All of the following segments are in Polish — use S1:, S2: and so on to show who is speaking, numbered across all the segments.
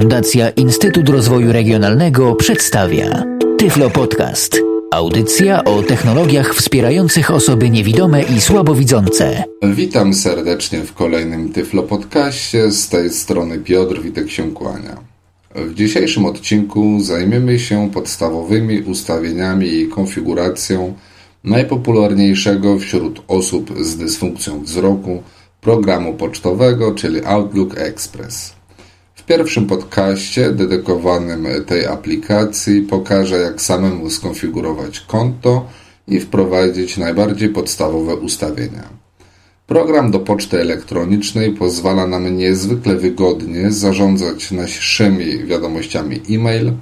S1: Fundacja Instytut Rozwoju Regionalnego przedstawia Tyflo Podcast. Audycja o technologiach wspierających osoby niewidome i słabowidzące.
S2: Witam serdecznie w kolejnym Tyflo Podcaście. Z tej strony Piotr Witek się kłania. W dzisiejszym odcinku zajmiemy się podstawowymi ustawieniami i konfiguracją najpopularniejszego wśród osób z dysfunkcją wzroku programu pocztowego, czyli Outlook Express. Pierwszym podcaście dedykowanym tej aplikacji pokażę, jak samemu skonfigurować konto i wprowadzić najbardziej podstawowe ustawienia. Program do poczty elektronicznej pozwala nam niezwykle wygodnie zarządzać naszymi wiadomościami e-mail.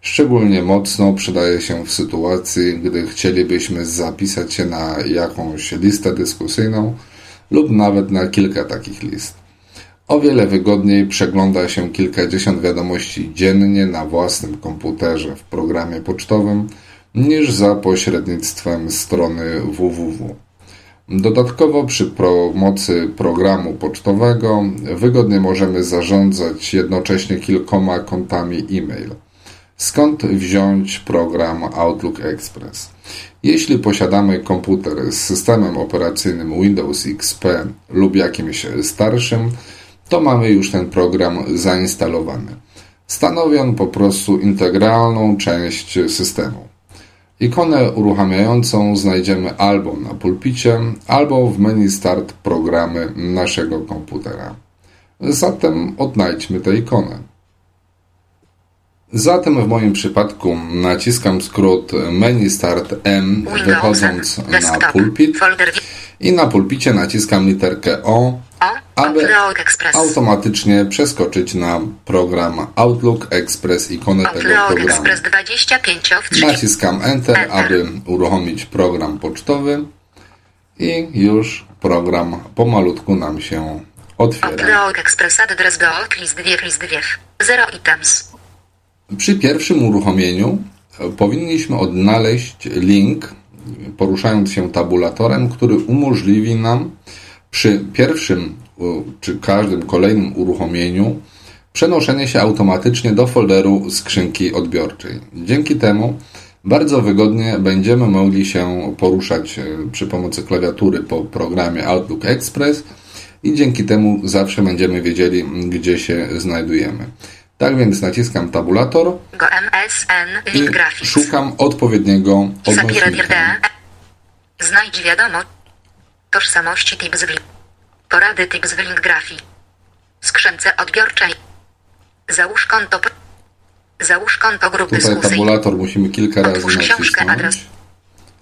S2: Szczególnie mocno przydaje się w sytuacji, gdy chcielibyśmy zapisać się na jakąś listę dyskusyjną lub nawet na kilka takich list. O wiele wygodniej przegląda się kilkadziesiąt wiadomości dziennie na własnym komputerze w programie pocztowym niż za pośrednictwem strony www. Dodatkowo przy pomocy programu pocztowego wygodnie możemy zarządzać jednocześnie kilkoma kontami e-mail. Skąd wziąć program Outlook Express? Jeśli posiadamy komputer z systemem operacyjnym Windows XP lub jakimś starszym, to mamy już ten program zainstalowany. Stanowi on po prostu integralną część systemu. Ikonę uruchamiającą znajdziemy albo na pulpicie, albo w menu Start programy naszego komputera. Zatem odnajdźmy tę ikonę. Zatem w moim przypadku naciskam skrót menu Start M wychodząc na pulpit i na pulpicie naciskam literkę O, aby automatycznie przeskoczyć na program Outlook Express ikonę tego programu. Naciskam Enter, aby uruchomić program pocztowy i już program pomalutku nam się otwiera.
S3: Outlook Express adres go, list 2, list 2, 0 items.
S2: Przy pierwszym uruchomieniu powinniśmy odnaleźć link, poruszając się tabulatorem, który umożliwi nam przy pierwszym czy każdym kolejnym uruchomieniu przenoszenie się automatycznie do folderu skrzynki odbiorczej. Dzięki temu bardzo wygodnie będziemy mogli się poruszać e, przy pomocy klawiatury po programie Outlook Express i dzięki temu zawsze będziemy wiedzieli, gdzie się znajdujemy. Tak więc naciskam tabulator i szukam odpowiedniego odnośnika.
S3: Znajdź wiadomo tożsamości tips porady link grafii. Skrzynce odbiorczej. Załóż konto. Załóż konto grup
S2: Tutaj tabulator musimy kilka razy
S3: Otwórz książkę, adres.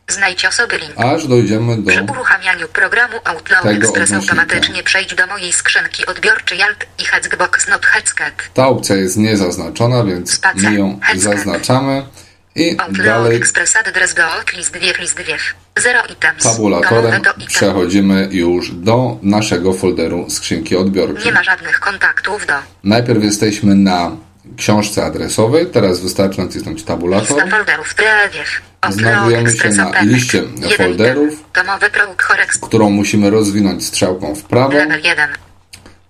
S3: Znajdź osoby link.
S2: Aż dojdziemy do
S3: Przy uruchamianiu programu Outlook Express automatycznie przejdź do mojej skrzynki odbiorczej Alt i Hexbox Not Hexcat.
S2: Ta opcja jest niezaznaczona, więc Spacja, my ją Hexcat. zaznaczamy. I
S3: Outlook
S2: dalej
S3: Express adres go list 2 list 2 0 items.
S2: Tabulatorem przechodzimy już do naszego folderu skrzynki odbiorczej.
S3: Nie ma żadnych kontaktów do.
S2: Najpierw jesteśmy na książce adresowej. Teraz wystarczy nacisnąć tabulator.
S3: Lista folderów.
S2: Znajdujemy się na liście folderów, którą musimy rozwinąć strzałką w prawo.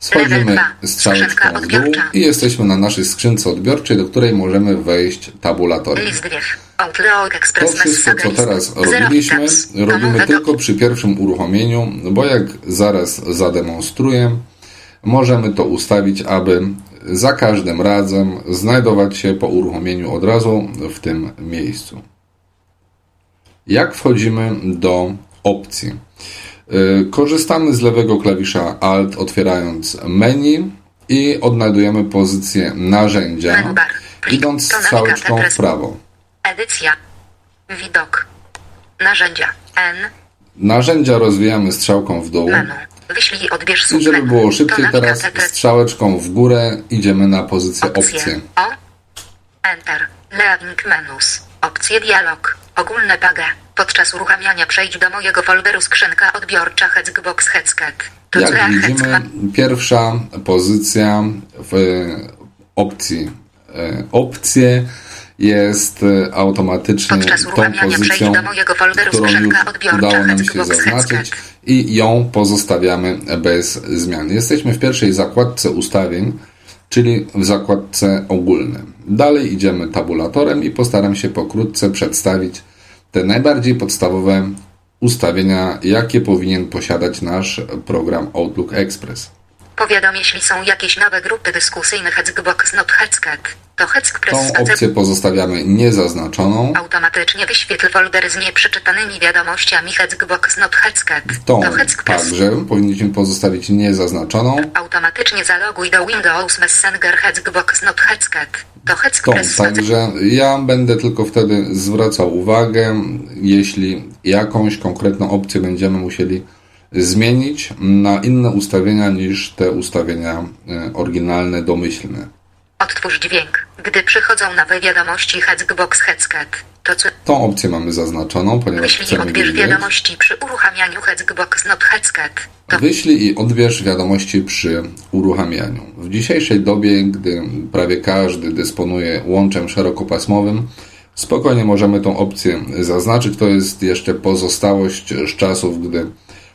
S2: Schodzimy strzałeczką w dół i jesteśmy na naszej skrzynce odbiorczej, do której możemy wejść tabulatorem. To wszystko, co teraz robiliśmy, robimy tylko przy pierwszym uruchomieniu, bo jak zaraz zademonstruję, możemy to ustawić, aby za każdym razem znajdować się po uruchomieniu od razu w tym miejscu. Jak wchodzimy do opcji? Y, korzystamy z lewego klawisza Alt otwierając menu i odnajdujemy pozycję narzędzia, idąc strzałeczką w prawo.
S3: Edycja. Widok. Narzędzia. N.
S2: Narzędzia rozwijamy strzałką w dół.
S3: Menu. Wyślij odbierz
S2: I żeby było szybciej, teraz strzałeczką w górę idziemy na pozycję opcje.
S3: O. Enter. Leaving menus. Opcje dialog. Ogólne page. Podczas uruchamiania przejdź do mojego folderu skrzynka odbiorcza Hexbox Hexcat.
S2: Jak widzimy, pierwsza pozycja w opcji e, opcje jest e, automatycznie tą pozycją, którą już udało nam się zaznaczyć i ją pozostawiamy bez zmian. Jesteśmy w pierwszej zakładce ustawień czyli w zakładce ogólne. Dalej idziemy tabulatorem i postaram się pokrótce przedstawić te najbardziej podstawowe ustawienia, jakie powinien posiadać nasz program Outlook Express.
S3: Powiadom, jeśli są jakieś nowe grupy dyskusyjne Hexbox Not Hexcat, to Hexpress
S2: Tą opcję pozostawiamy niezaznaczoną.
S3: automatycznie wyświetl foldery z nieprzeczytanymi wiadomościami Hexbox Not Hexcat.
S2: Tą także powinniśmy pozostawić niezaznaczoną.
S3: automatycznie zaloguj do Windows Messenger Hexbox Not Hexcat. To
S2: Tą
S3: Hexpress spacer
S2: także ja będę tylko wtedy zwracał uwagę, jeśli jakąś konkretną opcję będziemy musieli zmienić na inne ustawienia niż te ustawienia e, oryginalne, domyślne.
S3: Odtwórz dźwięk. Gdy przychodzą nowe wiadomości Hexbox Hexcat, to co
S2: Tą opcję mamy zaznaczoną, ponieważ
S3: Wyślij
S2: chcemy
S3: odbierz
S2: wiedzieć.
S3: wiadomości przy uruchamianiu Hexbox Not Hexcat. To
S2: Wyślij i odbierz wiadomości przy uruchamianiu. W dzisiejszej dobie, gdy prawie każdy dysponuje łączem szerokopasmowym, spokojnie możemy tą opcję zaznaczyć. To jest jeszcze pozostałość z czasów, gdy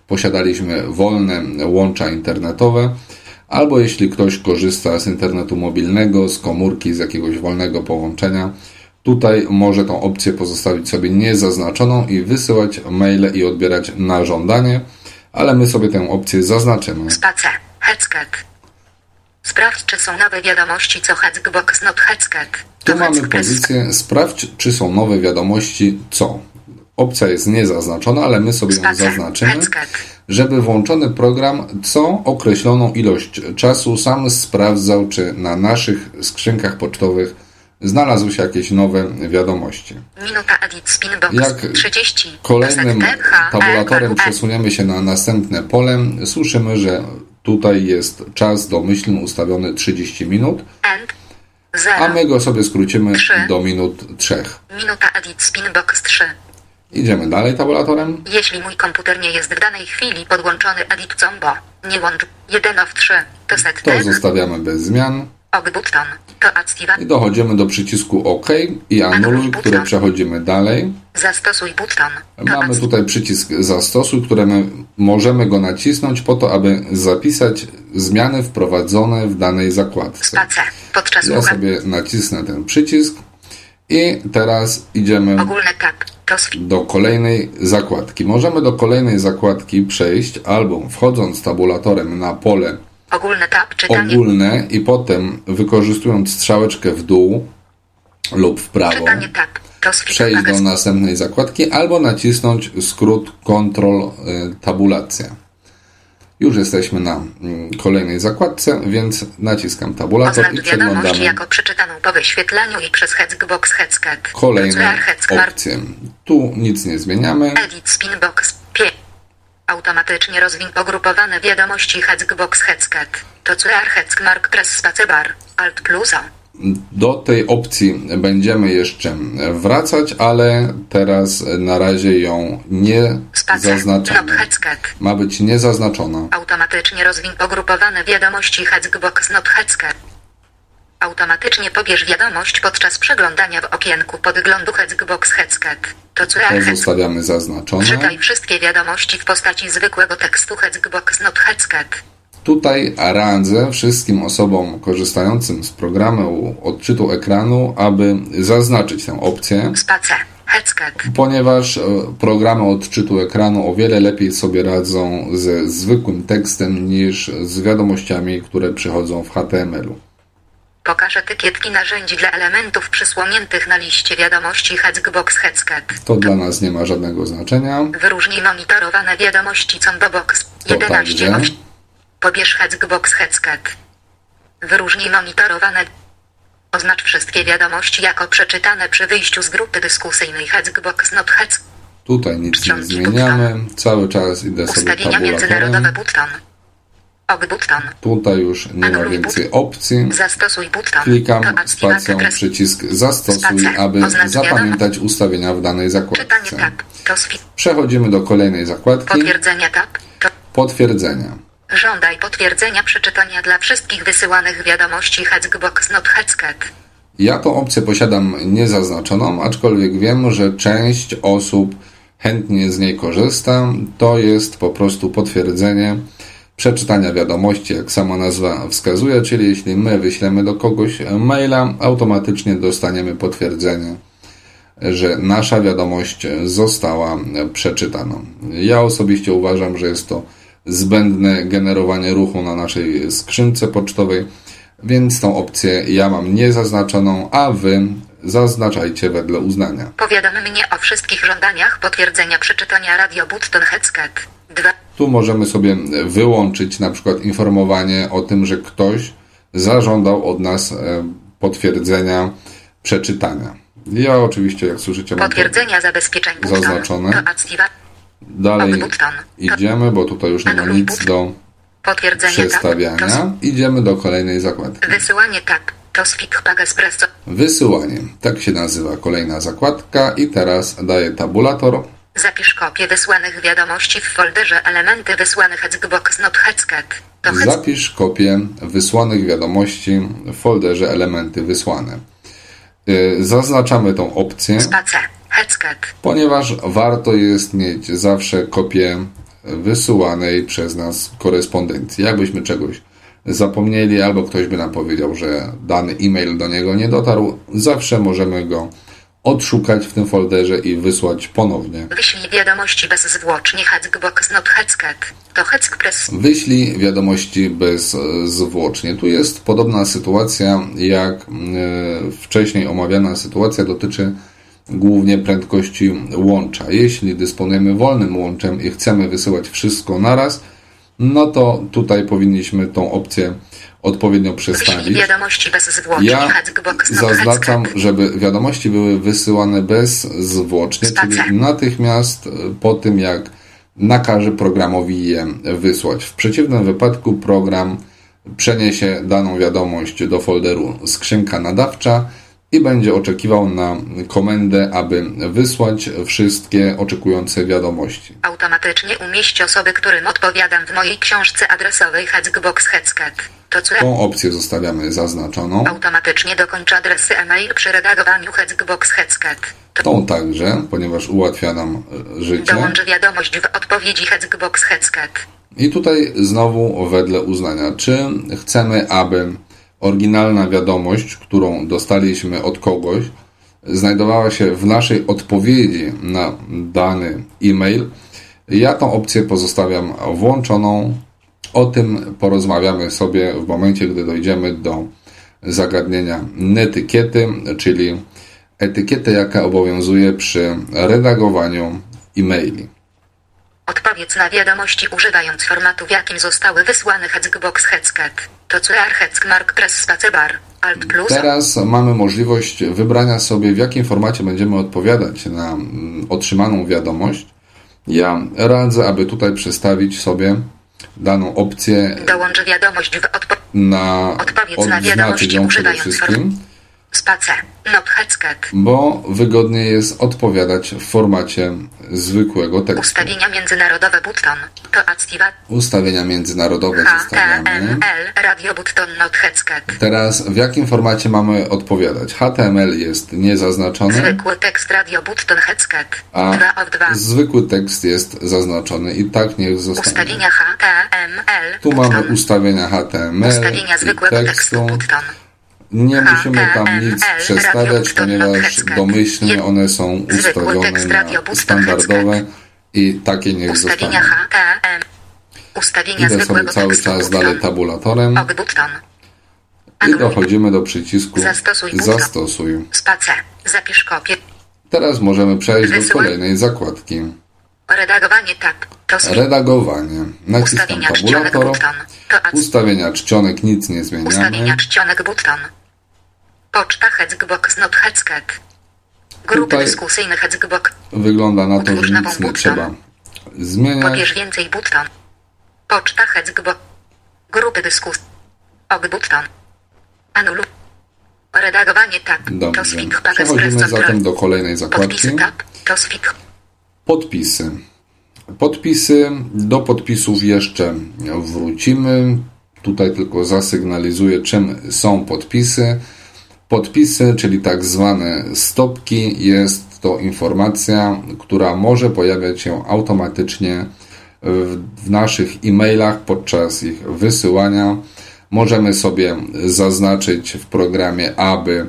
S2: posiadaliśmy wolne łącza internetowe, albo jeśli ktoś korzysta z internetu mobilnego, z komórki, z jakiegoś wolnego połączenia, tutaj może tą opcję pozostawić sobie niezaznaczoną i wysyłać maile i odbierać na żądanie, ale my sobie tę opcję zaznaczymy.
S3: spacer. Hexcat. Sprawdź, czy są nowe wiadomości, co Hexbox Not Hexcat.
S2: Tu mamy pozycję sprawdź, czy są nowe wiadomości, co. Opcja jest niezaznaczona, ale my sobie ją zaznaczymy, żeby włączony program co określoną ilość czasu sam sprawdzał, czy na naszych skrzynkach pocztowych znalazły się jakieś nowe wiadomości. Jak
S3: 30.
S2: Kolejnym
S3: TH,
S2: tabulatorem przesuniemy się na następne pole. Słyszymy, że tutaj jest czas domyślny ustawiony 30 minut, a
S3: 0.
S2: my go sobie skrócimy do minut 3.
S3: Minuta edit spinbox 3.
S2: Idziemy dalej tabulatorem.
S3: Jeśli mój komputer nie jest w danej chwili podłączony edit combo, nie łącz 1 of 3. To set
S2: To zostawiamy bez zmian
S3: Og button. To
S2: i dochodzimy do przycisku OK i anuluj, które przechodzimy dalej.
S3: Zastosuj button. To
S2: Mamy tutaj przycisk zastosuj, którym możemy go nacisnąć po to, aby zapisać zmiany wprowadzone w danej zakładce.
S3: Spacer. Podczas
S2: Ja sobie nacisnę ten przycisk i teraz idziemy
S3: Ogólny tab.
S2: Do kolejnej zakładki. Możemy do kolejnej zakładki przejść albo wchodząc tabulatorem na pole
S3: Ogólny tab. Czytanie.
S2: ogólne i potem wykorzystując strzałeczkę w dół lub w prawo
S3: Czytanie tab. Swi.
S2: przejść do następnej zakładki albo nacisnąć skrót Ctrl y, tabulacja. Już jesteśmy na mm, kolejnej zakładce, więc naciskam tabulator i przeglądamy
S3: jako przeczytaną po wyświetlaniu i przez Hexbox Hexcat.
S2: kolejne opcje. Tu nic nie zmieniamy.
S3: Edit Spinbox 5. Automatycznie rozwin pogrupowane wiadomości Hexbox Hexcat. To QR Hexmark Press Spacebar. Alt plus O.
S2: Do tej opcji będziemy jeszcze wracać, ale teraz na razie ją nie
S3: Spacer.
S2: Zaznaczamy. Ma być niezaznaczona.
S3: Automatycznie rozwin pogrupowane wiadomości Hexbox Not. Automatycznie pobierz wiadomość podczas przeglądania w okienku podglądu Hexbox Hexcat. To QR
S2: To
S3: Hex.
S2: zostawiamy zaznaczone.
S3: Czytaj wszystkie wiadomości w postaci zwykłego tekstu Hexbox Not Hexcat.
S2: Tutaj radzę wszystkim osobom korzystającym z programu odczytu ekranu, aby zaznaczyć tę opcję,
S3: Spacer.
S2: Ponieważ e, programy odczytu ekranu o wiele lepiej sobie radzą ze zwykłym tekstem niż z wiadomościami, które przychodzą w HTML-u.
S3: Pokaż etykietki narzędzi dla elementów przysłoniętych na liście wiadomości Hexbox Hexcat.
S2: To dla nas nie ma żadnego znaczenia.
S3: Wyróżnij monitorowane wiadomości Combobox
S2: To
S3: 11. Pobierz Hexbox Hexcat. Wyróżnij monitorowane. Oznacz wszystkie wiadomości jako przeczytane przy wyjściu z grupy dyskusyjnej Hexbox Not Hex.
S2: Tutaj nic nie zmieniamy. Cały czas idę sobie
S3: Ustawienia międzynarodowe button. Og button.
S2: Tutaj już nie ma więcej opcji.
S3: Zastosuj button.
S2: Klikam spacją przycisk zastosuj, aby zapamiętać ustawienia w danej zakładce. Przechodzimy do kolejnej zakładki.
S3: Potwierdzenia. Żądaj potwierdzenia przeczytania dla wszystkich wysyłanych wiadomości Hexbox Not Hexcat.
S2: Ja tą opcję posiadam niezaznaczoną, aczkolwiek wiem, że część osób chętnie z niej korzysta. To jest po prostu potwierdzenie przeczytania wiadomości, jak sama nazwa wskazuje, czyli jeśli my wyślemy do kogoś maila, automatycznie dostaniemy potwierdzenie, że nasza wiadomość została przeczytana. Ja osobiście uważam, że jest to zbędne generowanie ruchu na naszej skrzynce pocztowej, więc tą opcję ja mam niezaznaczoną, a Wy zaznaczajcie wedle uznania.
S3: Powiadam mnie o wszystkich żądaniach potwierdzenia przeczytania Radio Button Headset 2.
S2: Tu możemy sobie wyłączyć na przykład informowanie o tym, że ktoś zażądał od nas e, potwierdzenia przeczytania. Ja oczywiście, jak słyszycie, mam
S3: Potwierdzenia zabezpieczeń.
S2: Zaznaczone. Dalej idziemy, bo tutaj już nie ma nic do
S3: tab.
S2: przestawiania. Idziemy do kolejnej zakładki.
S3: Wysyłanie tab.
S2: Wysyłanie. Tak się nazywa kolejna zakładka i teraz daję tabulator.
S3: Zapisz kopię wysłanych wiadomości w folderze elementy wysłanych Xbox Not headset.
S2: Zapisz kopię wysłanych wiadomości w folderze elementy wysłane. Yy, Zaznaczamy tą opcję,
S3: Space.
S2: Ponieważ warto jest mieć zawsze kopię wysyłanej przez nas korespondencji. Jakbyśmy czegoś zapomnieli albo ktoś by nam powiedział, że dany e-mail do niego nie dotarł, zawsze możemy go odszukać w tym folderze i wysłać ponownie.
S3: Wyślij wiadomości bezzwłocznie Xbox Not Headset. To Headpress.
S2: Wyślij wiadomości bezzwłocznie. Tu jest podobna sytuacja jak e, wcześniej omawiana sytuacja dotyczy głównie prędkości łącza. Jeśli dysponujemy wolnym łączem i chcemy wysyłać wszystko naraz, no to tutaj powinniśmy tą opcję odpowiednio przestawić. Ja zaznaczam, żeby wiadomości były wysyłane bezzwłocznie, czyli natychmiast po tym, jak nakaże programowi je wysłać. W przeciwnym wypadku program przeniesie daną wiadomość do folderu skrzynka nadawcza i będzie oczekiwał na komendę, aby wysłać wszystkie oczekujące wiadomości.
S3: Automatycznie umieść osoby, którym odpowiadam w mojej książce adresowej. To co
S2: Tą opcję zostawiamy zaznaczoną.
S3: automatycznie dokończ adresy e-mail przy redagowaniu. To
S2: Tą także, ponieważ ułatwia nam e, życie.
S3: dołącz wiadomość w odpowiedzi Headset.
S2: I tutaj znowu wedle uznania, czy chcemy, aby oryginalna wiadomość, którą dostaliśmy od kogoś, znajdowała się w naszej odpowiedzi na dany e-mail. Ja tą opcję pozostawiam włączoną. O tym porozmawiamy sobie w momencie, gdy dojdziemy do zagadnienia netykiety, czyli etykiety, jaka obowiązuje przy redagowaniu e-maili.
S3: Odpowiedz na wiadomości używając formatu, w jakim zostały wysłane Xbox Headset.
S2: Teraz mamy możliwość wybrania sobie, w jakim formacie będziemy odpowiadać na mm, otrzymaną wiadomość. Ja radzę, aby tutaj przestawić sobie daną opcję
S3: Dołącz wiadomość w odpo...
S2: na
S3: Odpowiedz na
S2: przede
S3: używając
S2: wszystkim,
S3: Space. Not Headset.
S2: bo wygodniej jest odpowiadać w formacie zwykłego tekstu.
S3: Ustawienia międzynarodowe button. To activa.
S2: Ustawienia międzynarodowe zostawiamy.
S3: HTML. Radio button not headset.
S2: Teraz w jakim formacie mamy odpowiadać? HTML jest niezaznaczony.
S3: Zwykły tekst radio button headset.
S2: A
S3: 2 of 2.
S2: zwykły tekst jest zaznaczony i tak niech zostanie.
S3: Ustawienia HTML.
S2: Tu mamy ustawienia HTML
S3: Ustawienia zwykłego tekstu. button.
S2: Nie musimy tam nic przestawiać, ponieważ domyślnie one są ustawione na standardowe i takie niech zostaną.
S3: Ustawienia
S2: Idę sobie cały czas dalej tabulatorem i dochodzimy do przycisku
S3: Zastosuj.
S2: Teraz możemy przejść do kolejnej zakładki.
S3: Redagowanie tab.
S2: Redagowanie. Naciskam tabulator. Ustawienia czcionek nic nie zmieniamy.
S3: Ustawienia czcionek button. Poczta Hexbox not Headset. Grupy
S2: Tutaj-
S3: dyskusyjne Hexbox.
S2: Wygląda na to, że nic nie trzeba zmieniać.
S3: Pobierz więcej button. Poczta Hexbox. Grupy dyskus. Og button. Anuluj. Redagowanie tab.
S2: Dobrze. Przechodzimy zatem do kolejnej zakładki.
S3: Switch.
S2: Podpisy. Podpisy. Do podpisów jeszcze wrócimy. Tutaj tylko zasygnalizuję, czym są podpisy. Podpisy, czyli tak zwane stopki, jest to informacja, która może pojawiać się automatycznie w naszych e-mailach podczas ich wysyłania możemy sobie zaznaczyć w programie, aby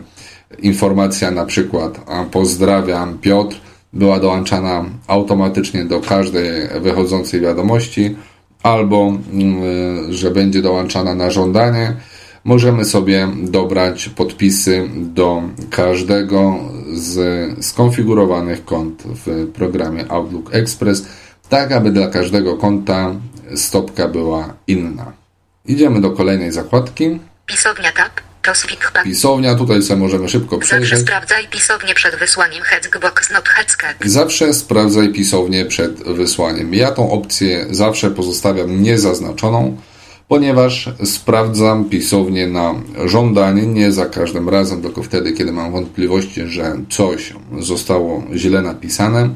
S2: informacja na przykład pozdrawiam Piotr była dołączana automatycznie do każdej wychodzącej wiadomości albo mm, że będzie dołączana na żądanie. Możemy sobie dobrać podpisy do każdego z skonfigurowanych kont w programie Outlook Express, tak aby dla każdego konta stopka była inna. Idziemy do kolejnej zakładki.
S3: Pisownia tab.
S2: Pisownia, tutaj sobie możemy szybko przejrzeć.
S3: Zawsze sprawdzaj pisownię przed wysłaniem Hexbox not Hexcat.
S2: Zawsze sprawdzaj pisownię przed wysłaniem. Ja tą opcję zawsze pozostawiam niezaznaczoną, ponieważ sprawdzam pisownię na żądanie, nie za każdym razem, tylko wtedy, kiedy mam wątpliwości, że coś zostało źle napisane.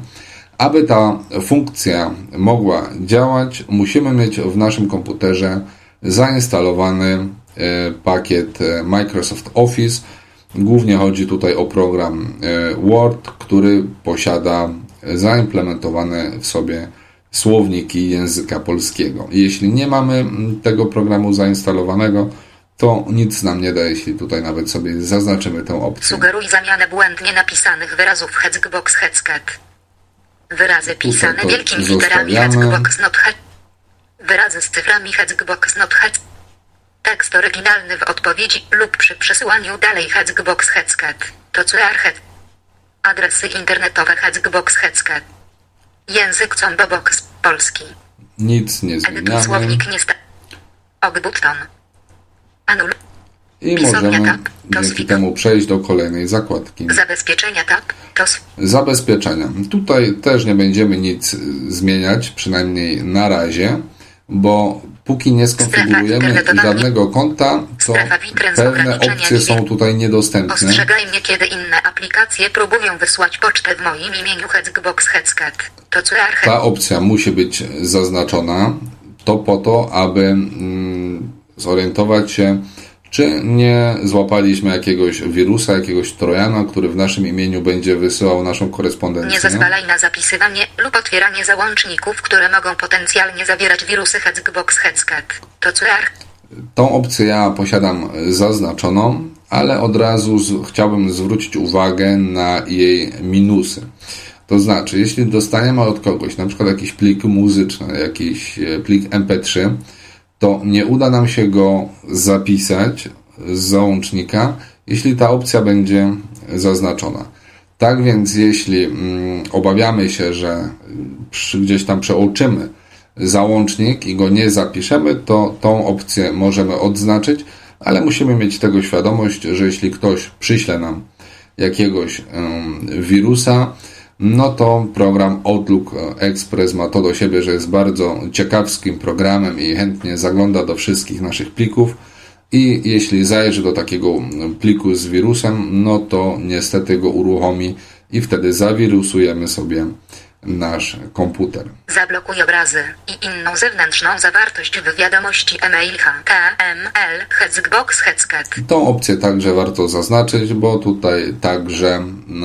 S2: Aby ta funkcja mogła działać, musimy mieć w naszym komputerze zainstalowany E, pakiet e, Microsoft Office. Głównie chodzi tutaj o program e, Word, który posiada zaimplementowane w sobie słowniki języka polskiego. Jeśli nie mamy tego programu zainstalowanego, to nic nam nie da, jeśli tutaj nawet sobie zaznaczymy tę opcję.
S3: Sugeruj zamianę błędnie napisanych wyrazów Hexbox Hexcat. Wyrazy pisane wielkimi literami Hexbox not Wyrazy z cyframi Hexbox not Tekst oryginalny w odpowiedzi lub przy przesyłaniu dalej Hexbox Headscat. To QR Adresy internetowe Hexbox Headscat. Język Combobox polski.
S2: Nic nie zmieniamy.
S3: Słownik nie sta... Ogbutton. Anul.
S2: I możemy dzięki temu przejść do kolejnej zakładki.
S3: Zabezpieczenia tab.
S2: Zabezpieczenia. Tutaj też nie będziemy nic zmieniać, przynajmniej na razie, bo póki nie skonfigurujemy żadnego konta, to pewne opcje są tutaj niedostępne.
S3: Ostrzegaj mnie, kiedy inne aplikacje próbują wysłać pocztę w moim imieniu Hexbox Hexcat. To QR.
S2: Ta opcja musi być zaznaczona. To po to, aby mm, zorientować się, czy nie złapaliśmy jakiegoś wirusa, jakiegoś trojana, który w naszym imieniu będzie wysyłał naszą korespondencję?
S3: Nie zezwalaj na zapisywanie lub otwieranie załączników, które mogą potencjalnie zawierać wirusy Hexbox Hexcat. To QR.
S2: Tą opcję ja posiadam zaznaczoną, ale od razu z, chciałbym zwrócić uwagę na jej minusy. To znaczy, jeśli dostaniemy od kogoś na przykład jakiś plik muzyczny, jakiś e, plik MP3, to nie uda nam się go zapisać z załącznika, jeśli ta opcja będzie zaznaczona. Tak więc, jeśli mm, obawiamy się, że gdzieś tam przeoczymy załącznik i go nie zapiszemy, to tą opcję możemy odznaczyć, ale musimy mieć tego świadomość, że jeśli ktoś przyśle nam jakiegoś wirusa, no to program Outlook Express ma to do siebie, że jest bardzo ciekawskim programem i chętnie zagląda do wszystkich naszych plików. I jeśli zajrzy do takiego pliku z wirusem, no to niestety go uruchomi i wtedy zawirusujemy sobie nasz komputer.
S3: Zablokuj obrazy i inną zewnętrzną zawartość w wiadomości e-mail HTML Hexbox Hexcat.
S2: Tą opcję także warto zaznaczyć, bo tutaj także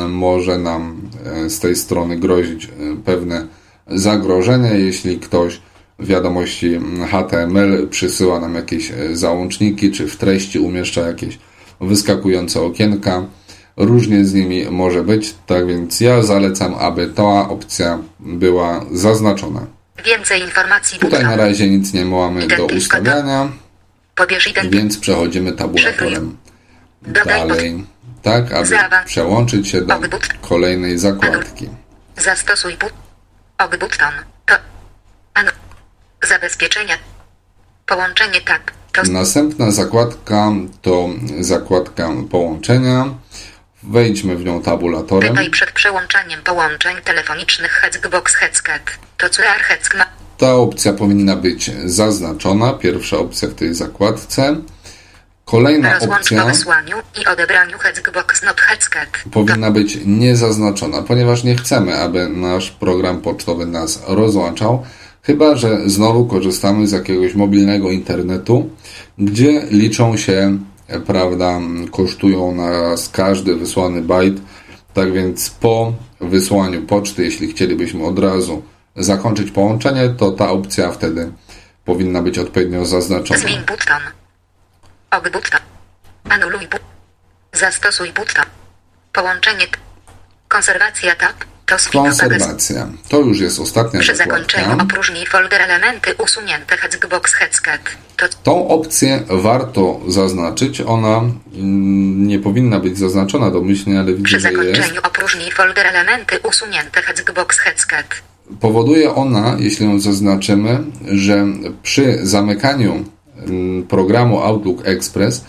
S2: może nam z tej strony grozić e, pewne zagrożenie, jeśli ktoś w wiadomości HTML przysyła nam jakieś e, załączniki, czy w treści umieszcza jakieś wyskakujące okienka Różnie z nimi może być, tak więc ja zalecam, aby ta opcja była zaznaczona.
S3: Więcej informacji.
S2: Tutaj na razie nic nie mamy do ustawiania, więc przechodzimy tabulatorem dalej, tak aby przełączyć się do kolejnej zakładki.
S3: Zastosuj Ogbutton. To zabezpieczenia. Połączenie tab.
S2: Następna zakładka to zakładka połączenia. Wejdźmy w nią tabulatorem.
S3: Tutaj przed przełączaniem połączeń telefonicznych Hexbox Hexcat. To Hexma.
S2: Ta opcja powinna być zaznaczona. Pierwsza opcja w tej zakładce. Kolejna opcja powinna być niezaznaczona, ponieważ nie chcemy, aby nasz program pocztowy nas rozłączał, chyba że znowu korzystamy z jakiegoś mobilnego internetu, gdzie liczą się prawda, kosztują nas każdy wysłany bajt. Tak więc po wysłaniu poczty, jeśli chcielibyśmy od razu zakończyć połączenie, to ta opcja wtedy powinna być odpowiednio zaznaczona.
S3: Zmień. Button. Anuluj button. Zastosuj button. Połączenie. Konserwacja tab. To
S2: Konserwacja. To już jest ostatnia
S3: Przy zakończeniu
S2: zakładka.
S3: opróżnij folder elementy usunięte Hexbox Hexcat. To
S2: Tą opcję warto zaznaczyć. Ona mm, nie powinna być zaznaczona domyślnie, ale widzę,
S3: przy
S2: że jest.
S3: zakończeniu opróżnij folder elementy usunięte Hexbox Hexcat.
S2: Powoduje ona, jeśli ją zaznaczymy, że przy zamykaniu programu Outlook Express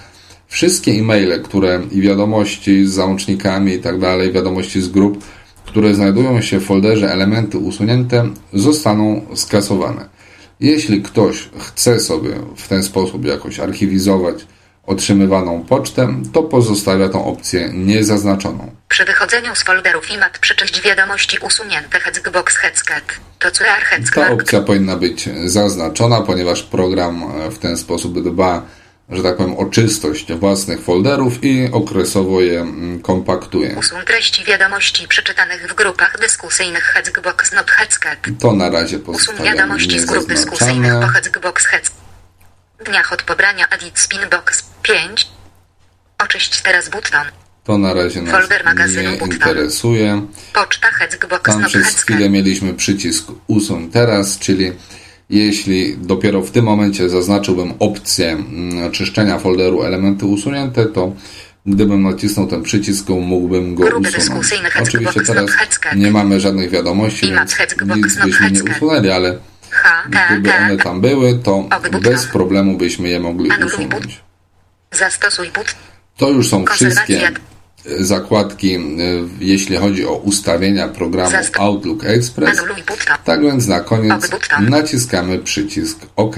S2: wszystkie e-maile, które i wiadomości z załącznikami i tak dalej, wiadomości z grup, które znajdują się w folderze elementy usunięte, zostaną skasowane. Jeśli ktoś chce sobie w ten sposób jakoś archiwizować otrzymywaną pocztę, to pozostawia tą opcję niezaznaczoną.
S3: Przy wychodzeniu z folderów IMAT przeczyść wiadomości usunięte Hexbox Hexcat. To QR
S2: Ta opcja powinna być zaznaczona, ponieważ program e, w ten sposób dba, że tak powiem, o czystość własnych folderów i okresowo je mm, kompaktuje.
S3: Usuń treści wiadomości przeczytanych w grupach dyskusyjnych Hexbox Not Hexcat.
S2: To na razie
S3: Usuń
S2: pozostawiam
S3: wiadomości z grup dyskusyjnych po. Hexbox Hex. Dniach od pobrania Edit Spinbox 5. Oczyść teraz button.
S2: To na razie nas
S3: Folder magazynu
S2: nie
S3: button.
S2: interesuje.
S3: Poczta Hexbox
S2: Tam przez chwilę mieliśmy przycisk usuń teraz, czyli jeśli dopiero w tym momencie zaznaczyłbym opcję mm, czyszczenia folderu elementy usunięte, to gdybym nacisnął ten przycisk, mógłbym go
S3: Grupy
S2: usunąć. Oczywiście teraz nie mamy żadnych wiadomości, więc nic byśmy nie usunęli, ale gdyby one tam były, to bez problemu byśmy je mogli usunąć. To już są wszystkie e, zakładki, e, jeśli chodzi o ustawienia programu Outlook Express. Tak więc na koniec naciskamy przycisk OK.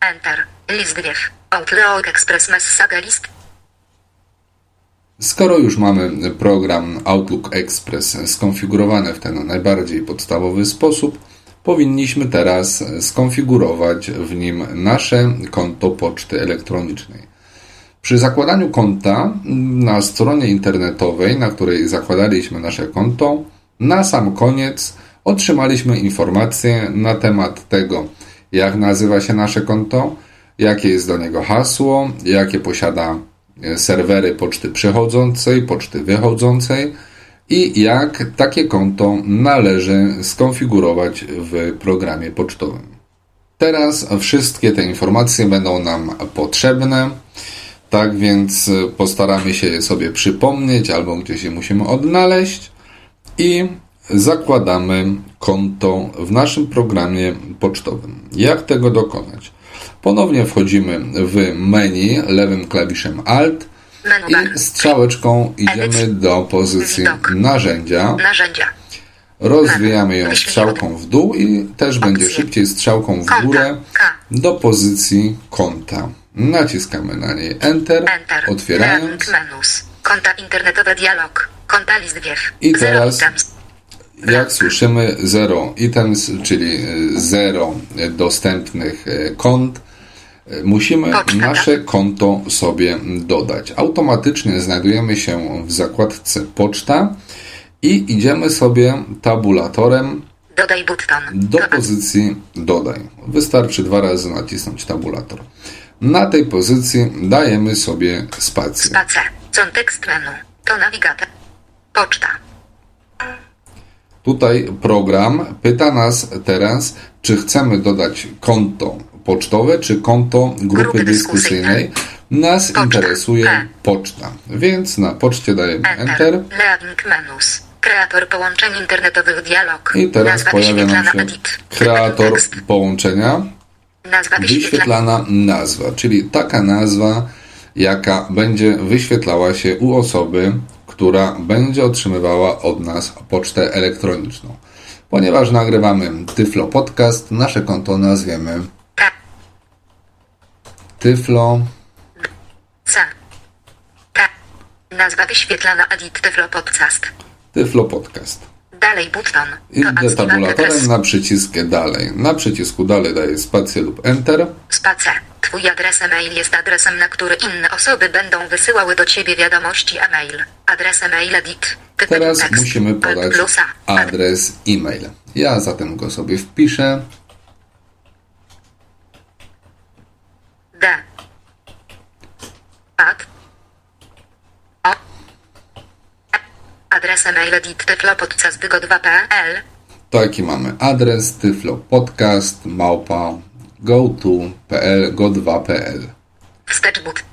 S3: Enter. List wiew. Outlook Express Messaga List.
S2: Skoro już mamy program Outlook Express skonfigurowany w ten najbardziej podstawowy sposób, powinniśmy teraz skonfigurować w nim nasze konto poczty elektronicznej. Przy zakładaniu konta na stronie internetowej, na której zakładaliśmy nasze konto, na sam koniec otrzymaliśmy informację na temat tego, jak nazywa się nasze konto, jakie jest do niego hasło, jakie posiada serwery poczty przychodzącej, poczty wychodzącej i jak takie konto należy skonfigurować w programie pocztowym. Teraz wszystkie te informacje będą nam potrzebne, tak więc postaramy się je sobie przypomnieć albo gdzieś je musimy odnaleźć i zakładamy konto w naszym programie pocztowym. Jak tego dokonać? Ponownie wchodzimy w menu lewym klawiszem Alt. I strzałeczką idziemy do pozycji narzędzia. Rozwijamy ją strzałką w dół i też będzie szybciej strzałką w górę do pozycji konta. Naciskamy na niej Enter, otwierając.
S3: Konta internetowe dialog. Konta list wiew.
S2: I teraz-. Jak słyszymy, zero items, czyli e, zero e, dostępnych e, kont. E, Musimy
S3: Poczta,
S2: nasze konto sobie dodać. Automatycznie znajdujemy się w zakładce poczta i idziemy sobie tabulatorem
S3: Dodaj button.
S2: do pozycji dodaj. Wystarczy dwa razy nacisnąć tabulator. Na tej pozycji dajemy sobie spację.
S3: Space. Kontekst menu. To nawigator. Poczta.
S2: Tutaj program pyta nas teraz, czy chcemy dodać konto pocztowe, czy konto grupy
S3: Grupy
S2: dyskusyjnej. Nas
S3: Poczta.
S2: interesuje
S3: E.
S2: poczta, więc na poczcie dajemy
S3: Enter.
S2: Enter
S3: menus. Kreator połączeń internetowych dialog.
S2: i teraz
S3: Nazwa
S2: pojawia nam się
S3: edit.
S2: kreator połączenia,
S3: Nazwa wyświetlana.
S2: nazwa, czyli taka nazwa, jaka będzie wyświetlała się u osoby, która będzie otrzymywała od nas pocztę elektroniczną. Ponieważ nagrywamy Tyflo Podcast, nasze konto nazwiemy. Tyflo
S3: C. K. Nazwa wyświetlana edit Tyflo Podcast.
S2: Tyflo Podcast.
S3: Dalej button.
S2: I
S3: To
S2: idę
S3: activate
S2: tabulatorem
S3: adres.
S2: na przycisk dalej. Na przycisku dalej daję spację lub Enter.
S3: Space. Twój adres e-mail jest adresem, na który inne osoby będą wysyłały do Ciebie wiadomości e-mail. Adres e-mail edit.
S2: Teraz musimy podać adres e-mail. Ja zatem go sobie wpiszę.
S3: D. Ad. O. Adres e-mail edit tyflopodcast.go2.pl
S2: Taki mamy adres tyflopodcast małpa go2.pl go2.pl
S3: Wstecz but.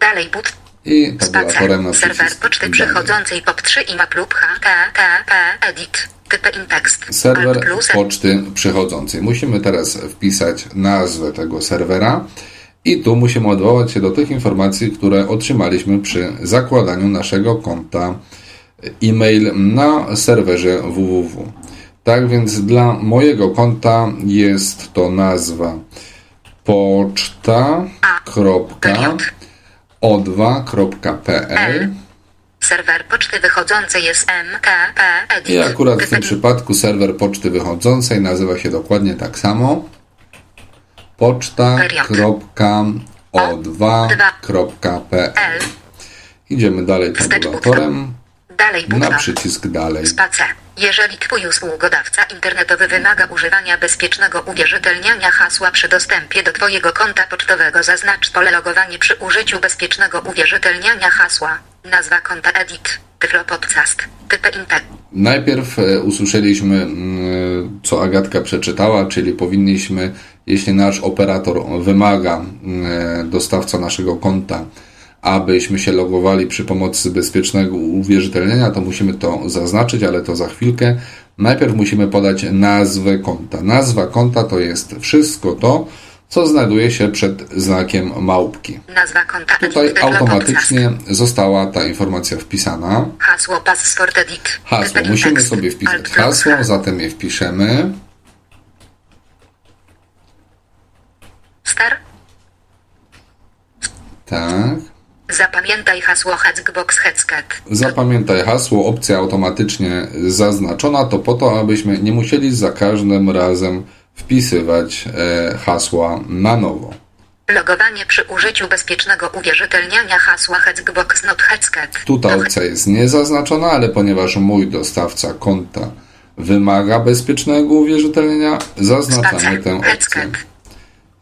S3: Dalej but.
S2: i tabulatorem na.
S3: Serwer poczty
S2: dalej.
S3: przechodzącej POP3 i map lub HTTP edit.
S2: Serwer poczty przychodzącej. Musimy teraz wpisać nazwę tego serwera i tu musimy odwołać się do tych informacji, które otrzymaliśmy przy zakładaniu naszego konta e-mail na serwerze www. Tak więc dla mojego konta jest to nazwa poczta.o2.pl
S3: Serwer poczty wychodzącej jest MKP
S2: i akurat w tym przypadku serwer poczty wychodzącej nazywa się dokładnie tak samo poczta.o2.pl Idziemy dalej tabulatorem
S3: Dalej
S2: na przycisk dalej.
S3: Spacer. Jeżeli Twój usługodawca internetowy wymaga używania bezpiecznego uwierzytelniania hasła przy dostępie do Twojego konta pocztowego, zaznacz pole logowanie przy użyciu bezpiecznego uwierzytelniania hasła. Nazwa konta edit. Podcast.
S2: Najpierw e, usłyszeliśmy, mm, co Agatka przeczytała, czyli powinniśmy, jeśli nasz operator wymaga, mm, dostawca naszego konta, abyśmy się logowali przy pomocy bezpiecznego uwierzytelnienia, to musimy to zaznaczyć, ale to za chwilkę. Najpierw musimy podać nazwę konta. Nazwa konta to jest wszystko to, co znajduje się przed znakiem małpki. Tutaj automatycznie została ta informacja wpisana.
S3: Hasło password edit.
S2: Hasło. Musimy sobie wpisać hasło, zatem je wpiszemy.
S3: Star.
S2: Tak.
S3: Zapamiętaj hasło Hexbox Headset.
S2: Zapamiętaj hasło, opcja automatycznie zaznaczona, to po to, abyśmy nie musieli za każdym razem wpisywać e, hasła na nowo.
S3: Logowanie przy użyciu bezpiecznego uwierzytelniania hasła Hexbox not Headset.
S2: Tu ta opcja jest niezaznaczona, ale ponieważ mój dostawca konta wymaga bezpiecznego uwierzytelnienia, zaznaczamy tę opcję.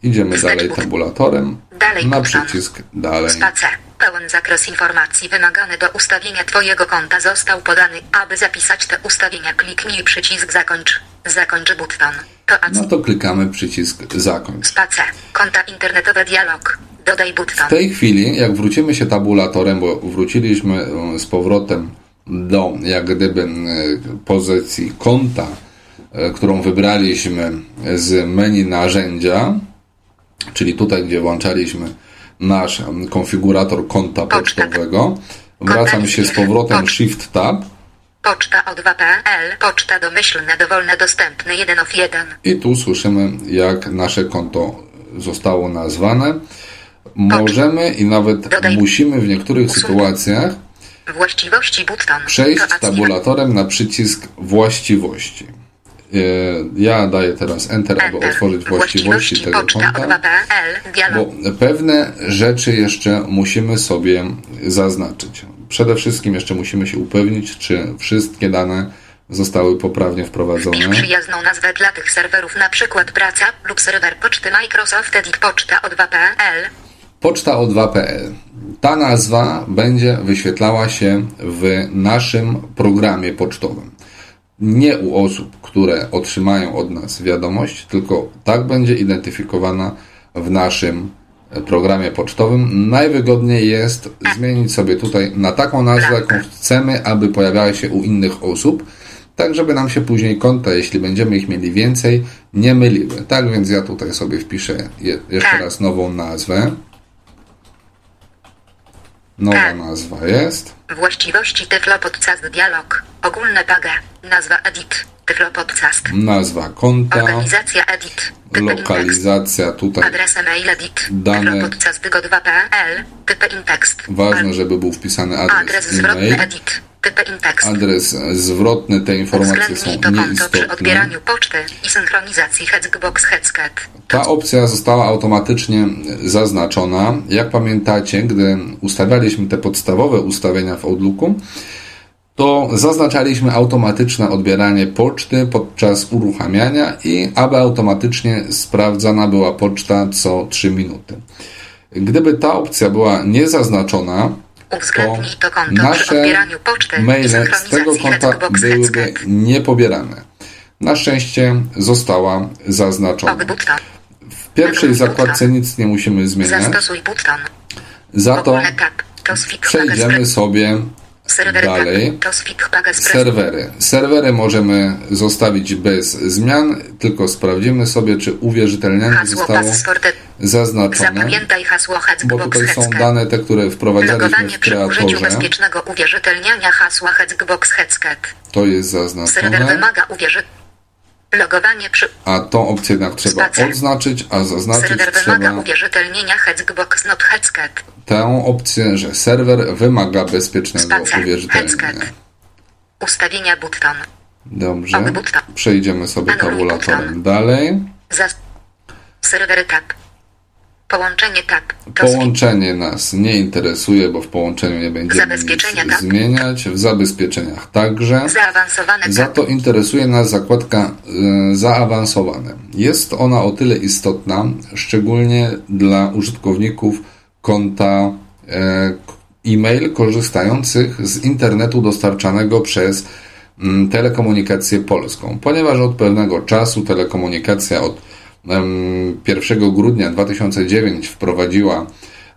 S2: Idziemy dalej tabulatorem
S3: Dalej
S2: na przycisk dalej.
S3: Spacer. Pełen zakres informacji wymagany do ustawienia Twojego konta został podany. Aby zapisać te ustawienia, kliknij przycisk zakończ. Zakończ button. To ac.
S2: No to klikamy przycisk zakończ.
S3: Spacer. Konta internetowe dialog. Dodaj button.
S2: W tej chwili, jak wrócimy się tabulatorem, bo wróciliśmy e, z powrotem do jak gdyby e, pozycji konta, e, którą wybraliśmy z menu narzędzia, czyli tutaj, gdzie włączaliśmy nasz konfigurator konta pocztowego, wracam się z powrotem Shift Tab
S3: Poczta o2.pl. Poczta domyślna, dowolne, dostępne 1 of 1.
S2: i tu słyszymy, jak nasze konto zostało nazwane. Możemy i nawet
S3: Dodaj.
S2: musimy w niektórych sytuacjach
S3: Właściwości button.
S2: przejść tabulatorem na przycisk właściwości. E, Ja daję teraz Enter, aby
S3: Enter.
S2: otworzyć właściwości tego
S3: Poczta
S2: konta,
S3: o2.pl.
S2: bo pewne rzeczy jeszcze musimy sobie zaznaczyć. Przede wszystkim jeszcze musimy się upewnić, czy wszystkie dane zostały poprawnie wprowadzone.
S3: przyjazną nazwę dla tych serwerów, na przykład praca lub serwer poczty Microsoft Edit Poczta o2.pl.
S2: Poczta o2.pl. Ta nazwa będzie wyświetlała się w naszym programie pocztowym. Nie u osób, które otrzymają od nas wiadomość, tylko tak będzie identyfikowana w naszym programie pocztowym. Najwygodniej jest zmienić sobie tutaj na taką nazwę, jaką chcemy, aby pojawiała się u innych osób, tak żeby nam się później konta, jeśli będziemy ich mieli więcej, nie myliły. Tak więc ja tutaj sobie wpiszę je, jeszcze raz nową nazwę. Nowa nazwa jest.
S3: Właściwości Tyflo Podcast Dialog. Ogólne PAGE. Nazwa Edit. Podcast.
S2: Nazwa konta,
S3: Organizacja Edit.
S2: Lokalizacja tutaj.
S3: Adres e-mail Edit.
S2: Dane.
S3: Tyflo Podcast go2.pl. Typy in tekst.
S2: Ważne, żeby był wpisany
S3: Adres
S2: adres
S3: zwrotny
S2: e-mail.
S3: Edit.
S2: Adres zwrotny tej informacji są nieistotne.
S3: odbieraniu poczty i synchronizacji Hexbox Headscat.
S2: Ta opcja została automatycznie zaznaczona. Jak pamiętacie, gdy ustawialiśmy te podstawowe ustawienia w Outlooku, to zaznaczaliśmy automatyczne odbieranie poczty podczas uruchamiania i aby automatycznie sprawdzana była poczta co 3 minuty. Gdyby ta opcja była niezaznaczona, to
S3: Uwzględnij to konto przy
S2: nasze maile z tego konta byłyby niepobierane. Na szczęście została zaznaczona. W pierwszej zakładce nic nie musimy zmieniać.
S3: Zastosuj button.
S2: Za to przejdziemy sobie dalej. serwery. Serwery możemy zostawić bez zmian, tylko sprawdzimy sobie, czy uwierzytelnianie zostało zaznaczone,
S3: Zapamiętaj hasło
S2: bo tutaj są dane te, które wprowadzaliśmy w kreatorze.
S3: bezpiecznego uwierzytelniania hasła Hexbox.
S2: To jest
S3: Serwer
S2: zaznaczone,
S3: wymaga uwierzy... Logowanie przy...
S2: a tą opcję jednak trzeba
S3: Spacer.
S2: odznaczyć, a zaznaczyć
S3: Serwer wymaga
S2: trzeba
S3: uwierzytelnienia Hexbox not Headscat.
S2: tę opcję, że serwer wymaga bezpiecznego
S3: Spacer.
S2: uwierzytelnienia.
S3: Headscat. Ustawienia button.
S2: Dobrze,
S3: button.
S2: przejdziemy sobie
S3: Anuluj
S2: tabulatorem
S3: button.
S2: dalej.
S3: Zas... Serwer tab. Połączenie tab. Tosfik.
S2: Połączenie nas nie interesuje, bo w połączeniu nie będziemy nic
S3: tak.
S2: zmieniać. W zabezpieczeniach także.
S3: Zaawansowane
S2: Za
S3: tab.
S2: to interesuje nas zakładka y, zaawansowane. Jest ona o tyle istotna, szczególnie dla użytkowników konta e, e-mail korzystających z internetu dostarczanego przez mm, telekomunikację polską, ponieważ od pewnego czasu telekomunikacja od 1 grudnia 2009 wprowadziła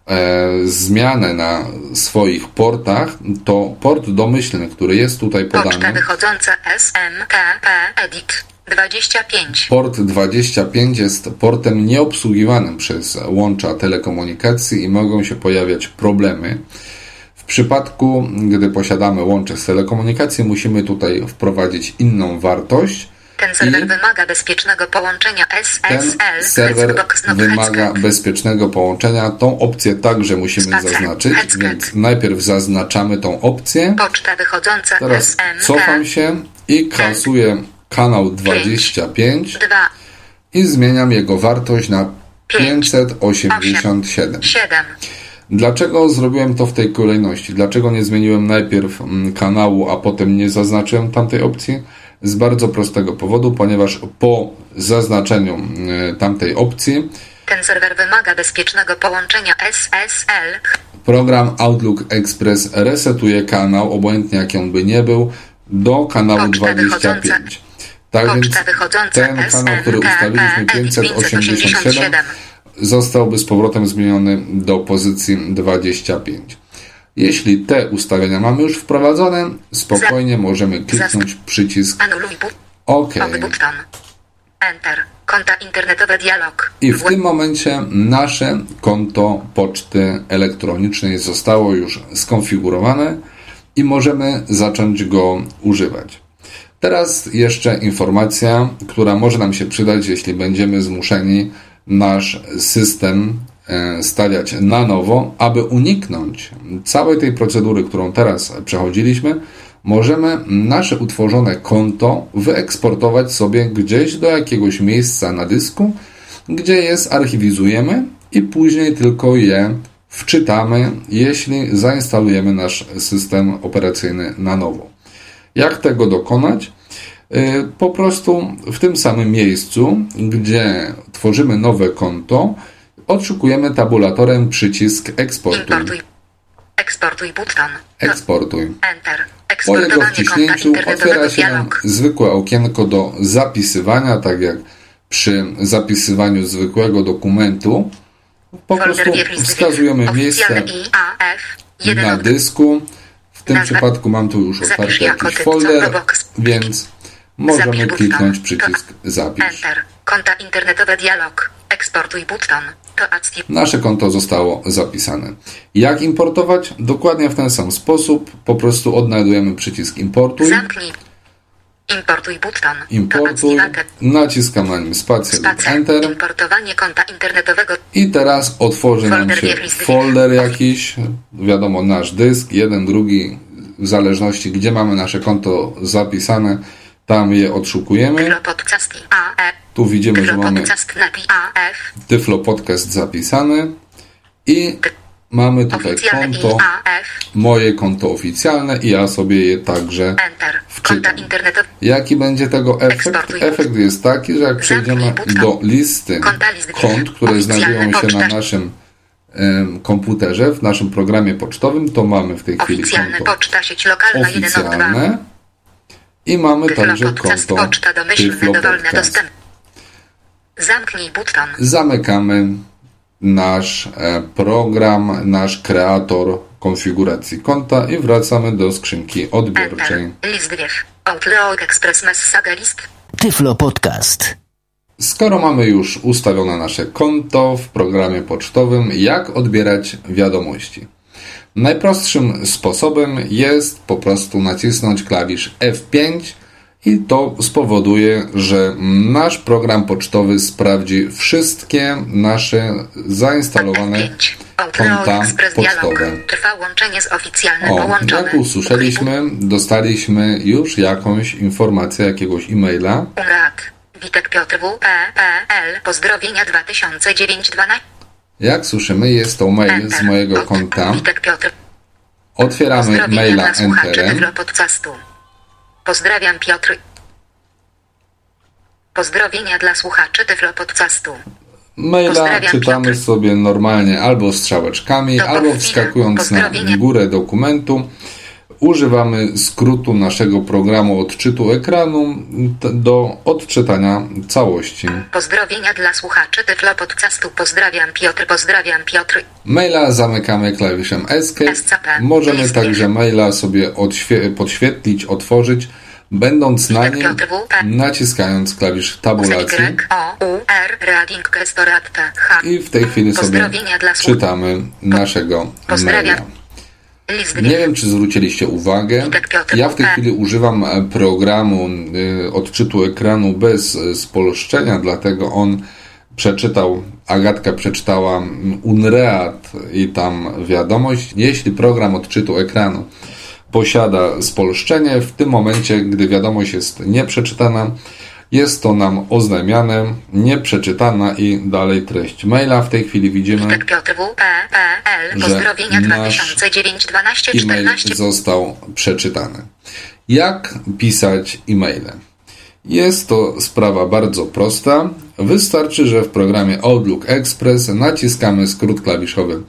S2: e, zmianę na swoich portach, to port domyślny, który jest tutaj
S3: Poczta
S2: podany,
S3: wychodząca SMTP Edit 25.
S2: Port 25 jest portem nieobsługiwanym przez łącza telekomunikacji i mogą się pojawiać problemy. W przypadku, gdy posiadamy łącze z telekomunikacji, musimy tutaj wprowadzić inną wartość.
S3: Ten serwer
S2: I
S3: wymaga bezpiecznego połączenia
S2: ten
S3: SSL
S2: serwer
S3: Hexbox not
S2: wymaga bezpiecznego połączenia. Tą opcję także musimy zaznaczyć, więc najpierw zaznaczamy tą opcję.
S3: Poczta wychodząca
S2: Teraz cofam się i kasuję kanał 25
S3: 2
S2: i zmieniam jego wartość na 587.
S3: 7.
S2: Dlaczego zrobiłem to w tej kolejności? Dlaczego nie zmieniłem najpierw mm, kanału, a potem nie zaznaczyłem tamtej opcji? Z bardzo prostego powodu, ponieważ po zaznaczeniu mm, tamtej opcji
S3: Ten serwer wymaga bezpiecznego połączenia SSL
S2: program Outlook Express resetuje kanał, obojętnie jaki on by nie był, do kanału
S3: Poczta
S2: 25. Tak więc
S3: Poczta wychodząca
S2: ten kanał, który
S3: Edit
S2: 587 zostałby z powrotem zmieniony do pozycji 25. Jeśli te ustawienia mamy już wprowadzone, spokojnie możemy kliknąć przycisk. OK.
S3: Enter. Konta internetowe dialog.
S2: I w tym momencie nasze konto poczty elektronicznej zostało już skonfigurowane i możemy zacząć go używać. Teraz jeszcze informacja, która może nam się przydać, jeśli będziemy zmuszeni nasz system stawiać na nowo, aby uniknąć całej tej procedury, którą teraz przechodziliśmy, możemy nasze utworzone konto wyeksportować sobie gdzieś do jakiegoś miejsca na dysku, gdzie je zarchiwizujemy i później tylko je wczytamy, jeśli zainstalujemy nasz system operacyjny na nowo. Jak tego dokonać? Y, Po prostu w tym samym miejscu, gdzie tworzymy nowe konto, odszukujemy tabulatorem przycisk eksportuj.
S3: Importuj. Eksportuj button. To-
S2: Eksportuj.
S3: Enter.
S2: Po jego wciśnięciu otwiera się nam zwykłe okienko do zapisywania, tak jak przy zapisywaniu zwykłego dokumentu. Po prostu wskazujemy miejsce na dysku. W tym przypadku mam tu już otwarty jakiś folder, więc możemy kliknąć przycisk zapisz.
S3: Konta internetowe dialog. Eksportuj button. To active.
S2: Nasze konto zostało zapisane. Jak importować? Dokładnie w ten sam sposób. Po prostu odnajdujemy przycisk importuj,
S3: Zamknij. Importuj button. To
S2: importuj, naciskam na nim spację lub
S3: Spacer.
S2: enter
S3: Importowanie konta internetowego.
S2: i teraz otworzy nam
S3: Folder
S2: się
S3: wierni z
S2: folder jakiś, wiadomo nasz dysk, jeden, drugi, w zależności gdzie mamy nasze konto zapisane, tam je odszukujemy. Tu widzimy, że mamy Tyflo Podcast zapisany i mamy tutaj konto, moje konto oficjalne i ja sobie je także wczytam. Jaki będzie tego efekt? Efekt jest taki, że jak przejdziemy do listy kont, które znajdują się na naszym komputerze, w naszym programie pocztowym, to mamy w tej chwili konto oficjalne i mamy także konto Tyflo Podcast.
S3: Zamknij buton.
S2: Zamykamy nasz e, program, nasz kreator konfiguracji konta i wracamy do skrzynki odbiorczej.
S3: List Outlook Express Messaga List.
S1: Tyflo Podcast.
S2: Skoro mamy już ustawione nasze konto w programie pocztowym, jak odbierać wiadomości? Najprostszym sposobem jest po prostu nacisnąć klawisz F5 i to spowoduje, że nasz program pocztowy sprawdzi wszystkie nasze zainstalowane konta pocztowe. O, jak usłyszeliśmy, dostaliśmy już jakąś informację, jakiegoś e-maila.
S3: Witek Piotr W. P. Pozdrowienia 2009 12.
S2: Jak słyszymy, jest to mail z mojego konta. Otwieramy maila Enterem.
S3: Pozdrawiam Piotr. Pozdrowienia dla słuchaczy Tyflo Podcastu.
S2: Maila Pozdrawiam czytamy Piotr. sobie normalnie albo strzałeczkami, albo wskakując na górę dokumentu. Używamy skrótu naszego programu odczytu ekranu do odczytania całości.
S3: Pozdrowienia dla słuchaczy Tyflo Podcastu. Pozdrawiam Piotr, pozdrawiam Piotr.
S2: Maila zamykamy klawiszem Escape. Możemy także maila sobie podświetlić, otworzyć będąc na nim, naciskając klawisz tabulacji. I w tej chwili sobie czytamy naszego maila. Nie wiem, czy zwróciliście uwagę. Ja w tej chwili używam e, programu e, odczytu ekranu bez e, spolszczenia, dlatego on przeczytał, Agatka przeczytała UNREAT i tam wiadomość. Jeśli program odczytu ekranu posiada spolszczenie, w tym momencie, gdy wiadomość jest nieprzeczytana, jest to nam oznajmiane, nieprzeczytana i dalej treść maila. W tej chwili widzimy, że nasz e-mail został przeczytany. Jak pisać e-maile? Jest to sprawa bardzo prosta. Wystarczy, że w programie Outlook Express naciskamy skrót klawiszowy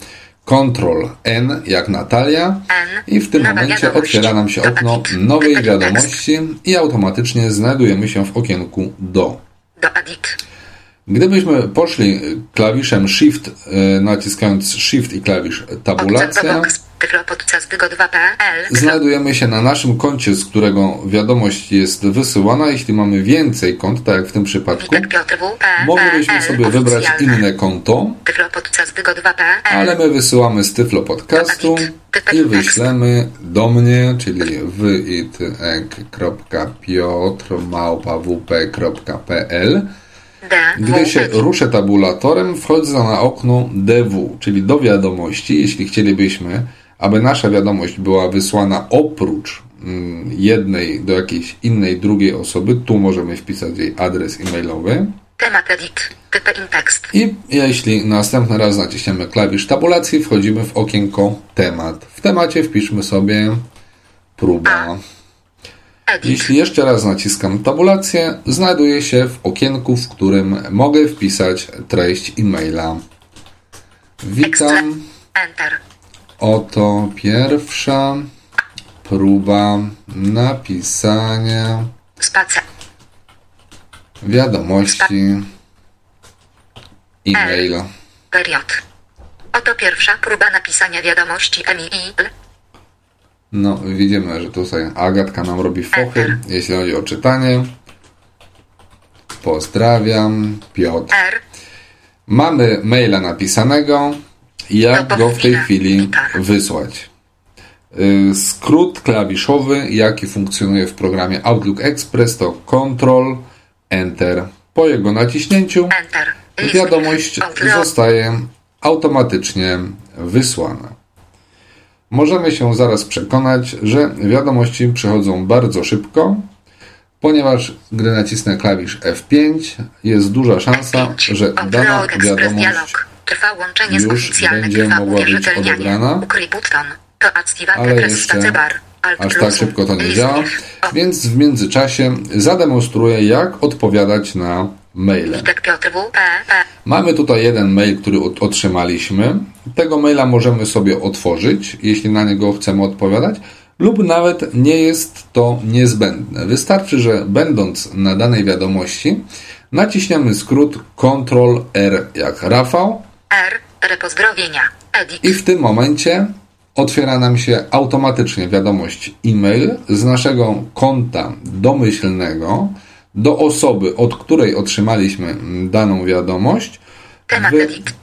S2: Ctrl N jak Natalia i w tym momencie otwiera nam się okno nowej wiadomości i automatycznie znajdujemy się w okienku do. Gdybyśmy poszli klawiszem Shift, e, naciskając Shift i klawisz tabulacja, znajdujemy się na naszym koncie, z którego wiadomość jest wysyłana. Jeśli mamy więcej kont, tak jak w tym przypadku, moglibyśmy sobie wybrać inne konto, ale my wysyłamy z Tyflo Podcastu i wyślemy do mnie, czyli witk.piotr.wp.pl gdy się ruszę tabulatorem, wchodzę na okno DW, czyli do wiadomości. Jeśli chcielibyśmy, aby nasza wiadomość była wysłana oprócz mm, jednej do jakiejś innej, drugiej osoby, tu możemy wpisać jej adres e-mailowy.
S3: Temat edit.
S2: I jeśli następny raz naciśniemy klawisz tabulacji, wchodzimy w okienko temat. W temacie wpiszmy sobie próba. A. Jeśli jeszcze raz naciskam tabulację, znajduję się w okienku, w którym mogę wpisać treść e-maila. Witam. Oto pierwsza próba napisania wiadomości e-maila.
S3: Period. Oto pierwsza próba napisania wiadomości e-mail.
S2: No, widzimy, że tutaj Agatka nam robi fochy, jeśli chodzi o czytanie. Pozdrawiam, Piotr. Mamy maila napisanego. Jak go w tej chwili wysłać? Y, skrót klawiszowy, jaki funkcjonuje w programie Outlook Express to Ctrl Enter. Po jego naciśnięciu wiadomość zostaje automatycznie wysłana. Możemy się zaraz przekonać, że wiadomości przychodzą bardzo szybko, ponieważ gdy nacisnę klawisz F5, jest duża szansa,
S3: F5.
S2: że dana wiadomość.
S3: Trwa łączenie
S2: już będzie mogła być odebrana. Ale jeszcze aż tak szybko to nie działa, więc w międzyczasie zademonstruję, jak odpowiadać na maile. Mamy tutaj jeden mail, który otrzymaliśmy. Tego maila możemy sobie otworzyć, jeśli na niego chcemy odpowiadać, lub nawet nie jest to niezbędne. Wystarczy, że będąc na danej wiadomości, naciśniemy skrót Ctrl R jak Rafał
S3: R. Edit.
S2: i w tym momencie otwiera nam się automatycznie wiadomość e-mail z naszego konta domyślnego do osoby, od której otrzymaliśmy daną wiadomość.
S3: Temat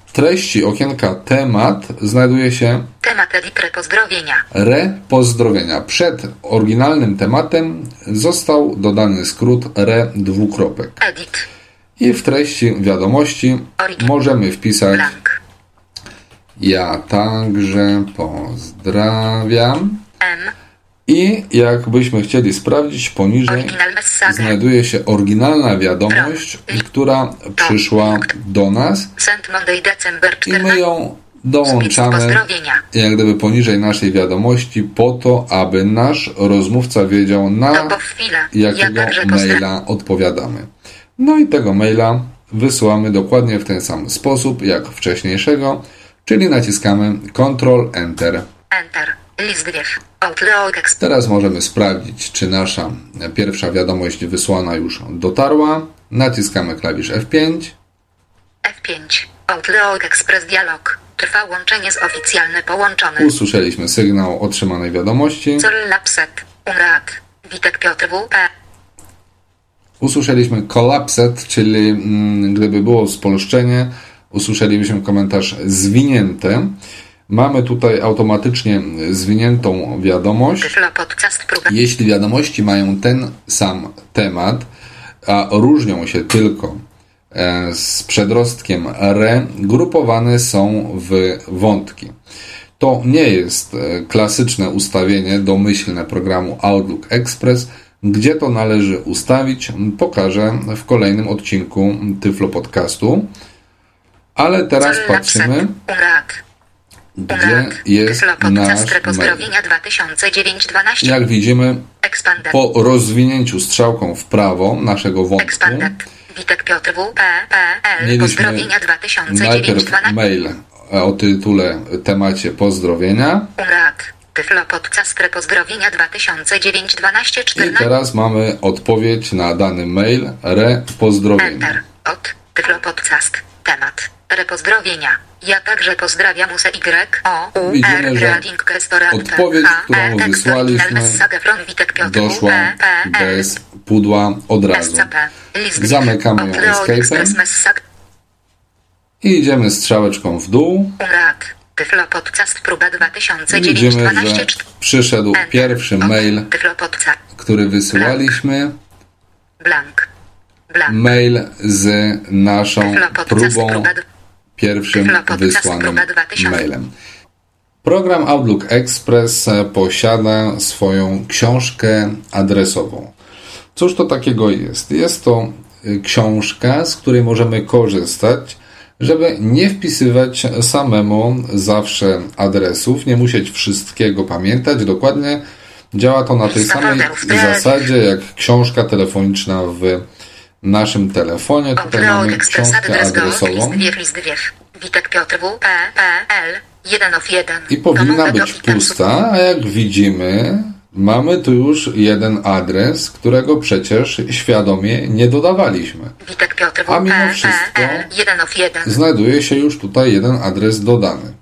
S2: W treści okienka temat znajduje się
S3: Temat edit. Repozdrowienia.
S2: re pozdrowienia. Przed oryginalnym tematem został dodany skrót re dwukropek.
S3: Edit.
S2: I w treści wiadomości
S3: Origin.
S2: możemy wpisać
S3: Blank.
S2: ja także pozdrawiam.
S3: M.
S2: I jakbyśmy chcieli sprawdzić poniżej, znajduje się oryginalna wiadomość, która przyszła do nas i my
S3: 14.
S2: ją dołączamy jak gdyby poniżej naszej wiadomości po to, aby nasz rozmówca wiedział
S3: No
S2: na.
S3: Ja
S2: jakiego maila odpowiadamy. No i tego maila wysyłamy dokładnie w ten sam sposób jak wcześniejszego, czyli naciskamy Ctrl Enter.
S3: Enter. List wiew. Outlook Express.
S2: Teraz możemy sprawdzić, czy nasza pierwsza wiadomość wysłana już dotarła. Naciskamy klawisz F5.
S3: F5. Outlook Express Dialog. Trwa łączenie z oficjalny połączony.
S2: Usłyszeliśmy sygnał otrzymanej wiadomości.
S3: Col Lapset. Umrat. Witek Piotr W. P.
S2: Usłyszeliśmy collapsed, czyli mm, gdyby było spolszczenie, usłyszelibyśmy komentarz zwinięte. Mamy tutaj automatycznie zwiniętą wiadomość. Jeśli wiadomości mają ten sam temat, a różnią się tylko e, z przedrostkiem re, grupowane są w wątki. To nie jest e, klasyczne ustawienie domyślne programu Outlook Express. Gdzie to należy ustawić, pokażę w kolejnym odcinku Tyflo Podcastu. Ale teraz patrzymy. Gdzie jest
S3: Tyflo
S2: nasz.
S3: Pozdrowienia 2009 12.
S2: Jak widzimy, po rozwinięciu strzałką w prawo naszego wątku
S3: Expanded. Witek Piotr W. P. P. L. Pozdrowienia 2009
S2: najpierw
S3: 12.
S2: mail o tytule temacie pozdrowienia
S3: Umrat. Tyflo podcast Pozdrowienia 2009 12
S2: i
S3: 14.
S2: teraz mamy odpowiedź na dany mail re pozdrowienia.
S3: Enter. Od. Tyflo podcast. Temat. Repozdrowienia. Ja także pozdrawiam USE Y O U R
S2: że
S3: Rading Restaurant
S2: odpowiedź, którą wysłaliśmy, Doszła bez pudła od razu. Zamykamy ją escape'em. I idziemy strzałeczką w dół.
S3: Tyflo podcast próba 2009
S2: Widzimy,
S3: 12
S2: że przyszedł pierwszy mail, który wysyłaliśmy.
S3: Blank. Blank.
S2: Mail z naszą próbą pierwszym wysłanym
S3: próba 2000.
S2: mailem. Program Outlook Express e, posiada swoją książkę adresową. Cóż to takiego jest? Jest to y, książka, z której możemy korzystać, żeby nie wpisywać samemu zawsze adresów, nie musieć wszystkiego pamiętać dokładnie. Działa to na tej samej
S3: tak.
S2: zasadzie jak książka telefoniczna w naszym telefonie. Tutaj mamy książkę adresową.
S3: Witek Piotr W. P. P. L. 1 of 1.
S2: I powinna być pusta, a jak widzimy, mamy tu już jeden adres, którego przecież świadomie nie dodawaliśmy.
S3: Witek Piotr W.
S2: A mimo wszystko
S3: P. L. 1 of 1.
S2: Znajduje się już tutaj jeden adres dodany.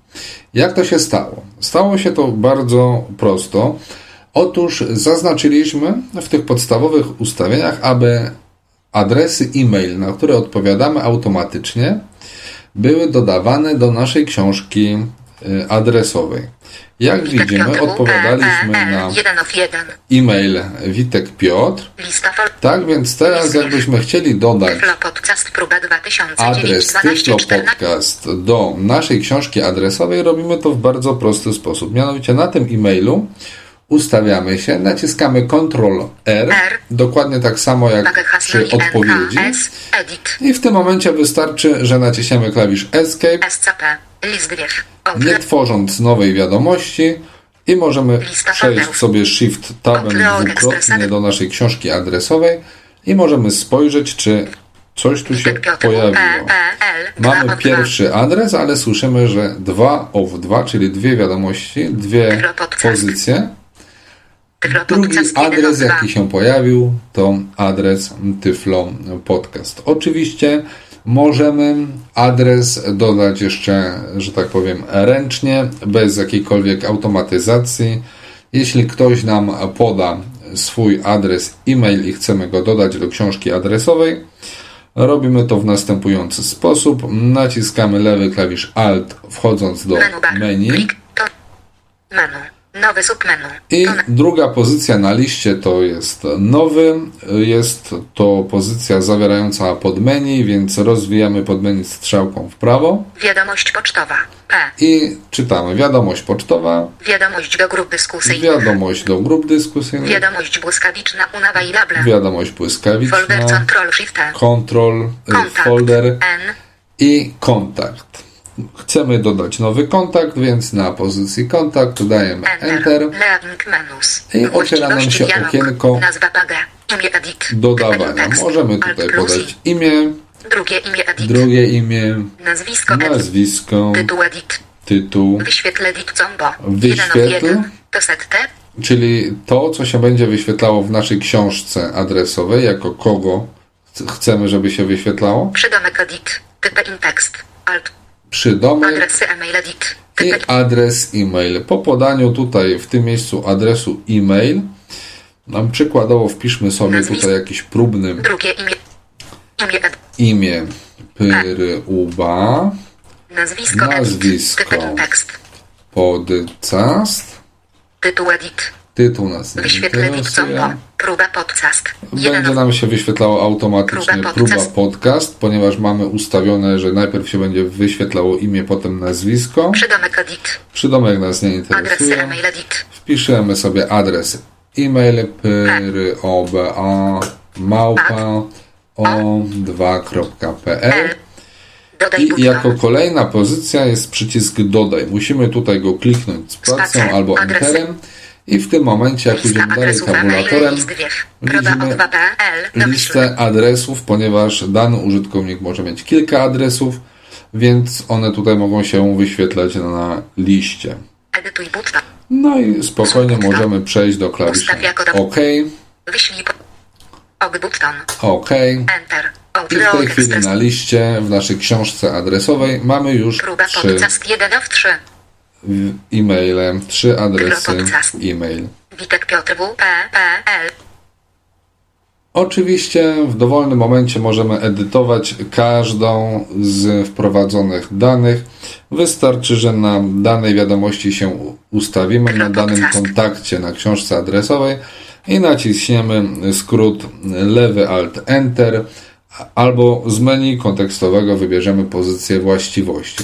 S2: Jak to się stało? Stało się to bardzo prosto. Otóż zaznaczyliśmy w tych podstawowych ustawieniach, aby adresy e-mail, na które odpowiadamy automatycznie, były dodawane do naszej książki y, adresowej. Jak widzimy, odpowiadaliśmy na e-mail Witek Piotr. Tak więc teraz jakbyśmy chcieli dodać adres Tyflo Podcast do naszej książki adresowej, robimy to w bardzo prosty sposób. Mianowicie na tym e-mailu ustawiamy się, naciskamy Ctrl R, dokładnie tak samo jak przy odpowiedzi. I w tym momencie wystarczy, że naciśniemy klawisz Escape, nie tworząc nowej wiadomości i możemy przejść sobie Shift Tabem dwukrotnie do naszej książki adresowej i możemy spojrzeć, czy coś tu się pojawiło. Mamy pierwszy adres, ale słyszymy, że dwa of dwa, czyli dwie wiadomości, dwie pozycje. Drugi adres, jaki się pojawił, to adres Tyflo Podcast. Oczywiście możemy adres dodać jeszcze, że tak powiem, ręcznie, bez jakiejkolwiek automatyzacji. Jeśli ktoś nam poda swój adres e-mail i chcemy go dodać do książki adresowej, robimy to w następujący sposób. Naciskamy lewy klawisz Alt wchodząc do menu. Menu. Nowy submenu. I druga pozycja na liście to jest nowy. Jest to pozycja zawierająca podmenu, więc rozwijamy podmenu strzałką w prawo.
S3: Wiadomość pocztowa. P.
S2: I czytamy wiadomość pocztowa.
S3: Wiadomość do grup dyskusyjnych.
S2: Wiadomość do grup dyskusyjnych.
S3: Wiadomość błyskawiczna unavailable.
S2: Wiadomość błyskawiczna.
S3: Folder Control Shift.
S2: Control
S3: Kontakt.
S2: folder.
S3: N.
S2: I kontakt. Chcemy dodać nowy kontakt, więc na pozycji kontakt dodajemy Enter. I otwiera nam się okienko dodawania. Możemy tutaj podać imię,
S3: drugie imię, edit,
S2: drugie imię.
S3: Nazwisko,
S2: nazwisko.
S3: Tytuł, edit,
S2: tytuł,
S3: wyświetlę edit combo,
S2: wyświetl, czyli to, co się będzie wyświetlało w naszej książce adresowej, jako kogo chcemy, żeby się wyświetlało.
S3: Przydomek edit, typ in tekst, alt,
S2: przydomek i adres e-mail. Po podaniu tutaj w tym miejscu adresu e-mail nam przykładowo wpiszmy sobie tutaj jakiś próbny
S3: imię,
S2: Pyryuba,
S3: nazwisko,
S2: podcast,
S3: tytuł edit,
S2: tytuł nas nie interesuje.
S3: Próba podcast,
S2: Będzie nam się wyświetlało automatycznie
S3: Próba
S2: próba
S3: podcast.
S2: podcast, ponieważ mamy ustawione, że najpierw się będzie wyświetlało imię, potem nazwisko.
S3: przydomek edit,
S2: Przydomek nas nie interesuje.
S3: e-mail edit,
S2: Wpiszemy sobie adres e-mail pyryoba małpa o2.pl
S3: dodaj
S2: i jako kolejna pozycja jest przycisk dodaj. Musimy tutaj go kliknąć spacją albo
S3: adresy.
S2: I w tym momencie jak
S3: lista
S2: idziemy dalej tabulatorem widzimy
S3: o 2pl, domyślny,
S2: listę adresów, ponieważ dany użytkownik może mieć kilka adresów, więc one tutaj mogą się wyświetlać na liście. No i spokojnie możemy przejść do klawisza OK, OK. I w tej chwili na liście w naszej książce adresowej mamy już trzy
S3: podcast 1 of 3,
S2: e-maile, trzy adresy e-mail.
S3: Witek Piotr W. P. P. L.
S2: Oczywiście w dowolnym momencie możemy edytować każdą z wprowadzonych danych. Wystarczy, że na danej wiadomości się ustawimy, na danym kontakcie na książce adresowej i naciśniemy skrót lewy Alt Enter albo z menu kontekstowego wybierzemy pozycję właściwości.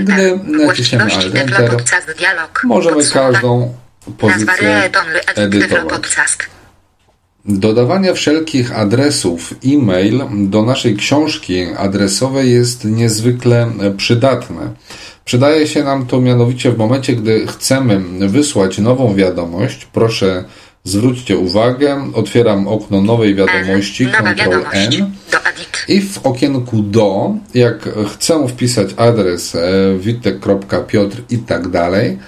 S2: Gdy naciśniemy Alt Enter. Możemy każdą pozycję edytować. Dodawanie wszelkich adresów e-mail do naszej książki adresowej jest niezwykle przydatne. Przydaje się nam to mianowicie w momencie, gdy chcemy wysłać nową wiadomość. Proszę zwróćcie uwagę, otwieram okno nowej wiadomości, Ctrl. N. I w okienku do, jak chcę wpisać adres e, witek.piotr i tak dalej,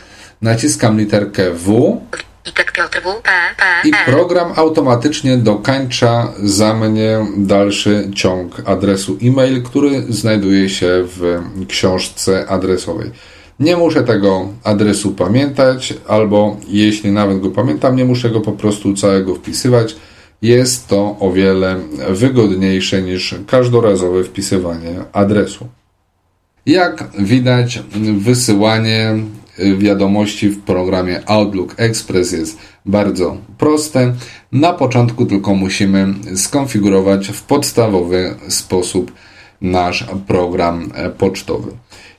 S2: naciskam literkę W i
S3: L.
S2: program automatycznie dokańcza za mnie dalszy ciąg adresu e-mail, który znajduje się w książce adresowej. Nie muszę tego adresu pamiętać, albo jeśli nawet go pamiętam, nie muszę go po prostu całego wpisywać. Jest to o wiele wygodniejsze niż każdorazowe wpisywanie adresu. Jak widać, wysyłanie wiadomości w programie Outlook Express jest bardzo proste. Na początku tylko musimy skonfigurować w podstawowy sposób nasz program pocztowy.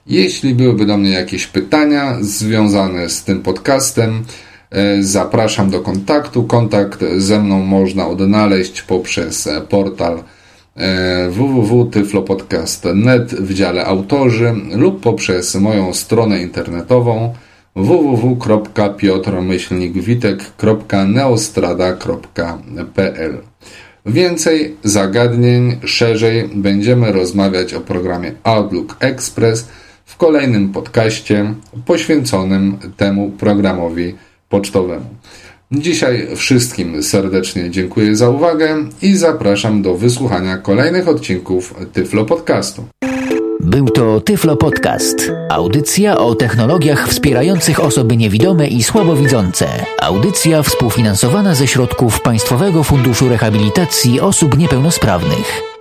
S2: Jeśli byłyby do mnie jakieś pytania związane z tym podcastem, e, zapraszam do kontaktu. Kontakt ze mną można odnaleźć poprzez portal e, www.tyflopodcast.net w dziale autorzy lub poprzez moją stronę internetową www.piotrmyślnikwitek.neostrada.pl Więcej zagadnień, szerzej będziemy rozmawiać o programie Outlook Express w kolejnym podcaście poświęconym temu programowi pocztowemu. Dzisiaj wszystkim serdecznie dziękuję za uwagę i zapraszam do wysłuchania kolejnych odcinków Tyflo Podcastu.
S1: Był to Tyflo Podcast. Audycja o technologiach wspierających osoby niewidome i słabowidzące. Audycja współfinansowana ze środków Państwowego Funduszu Rehabilitacji Osób Niepełnosprawnych.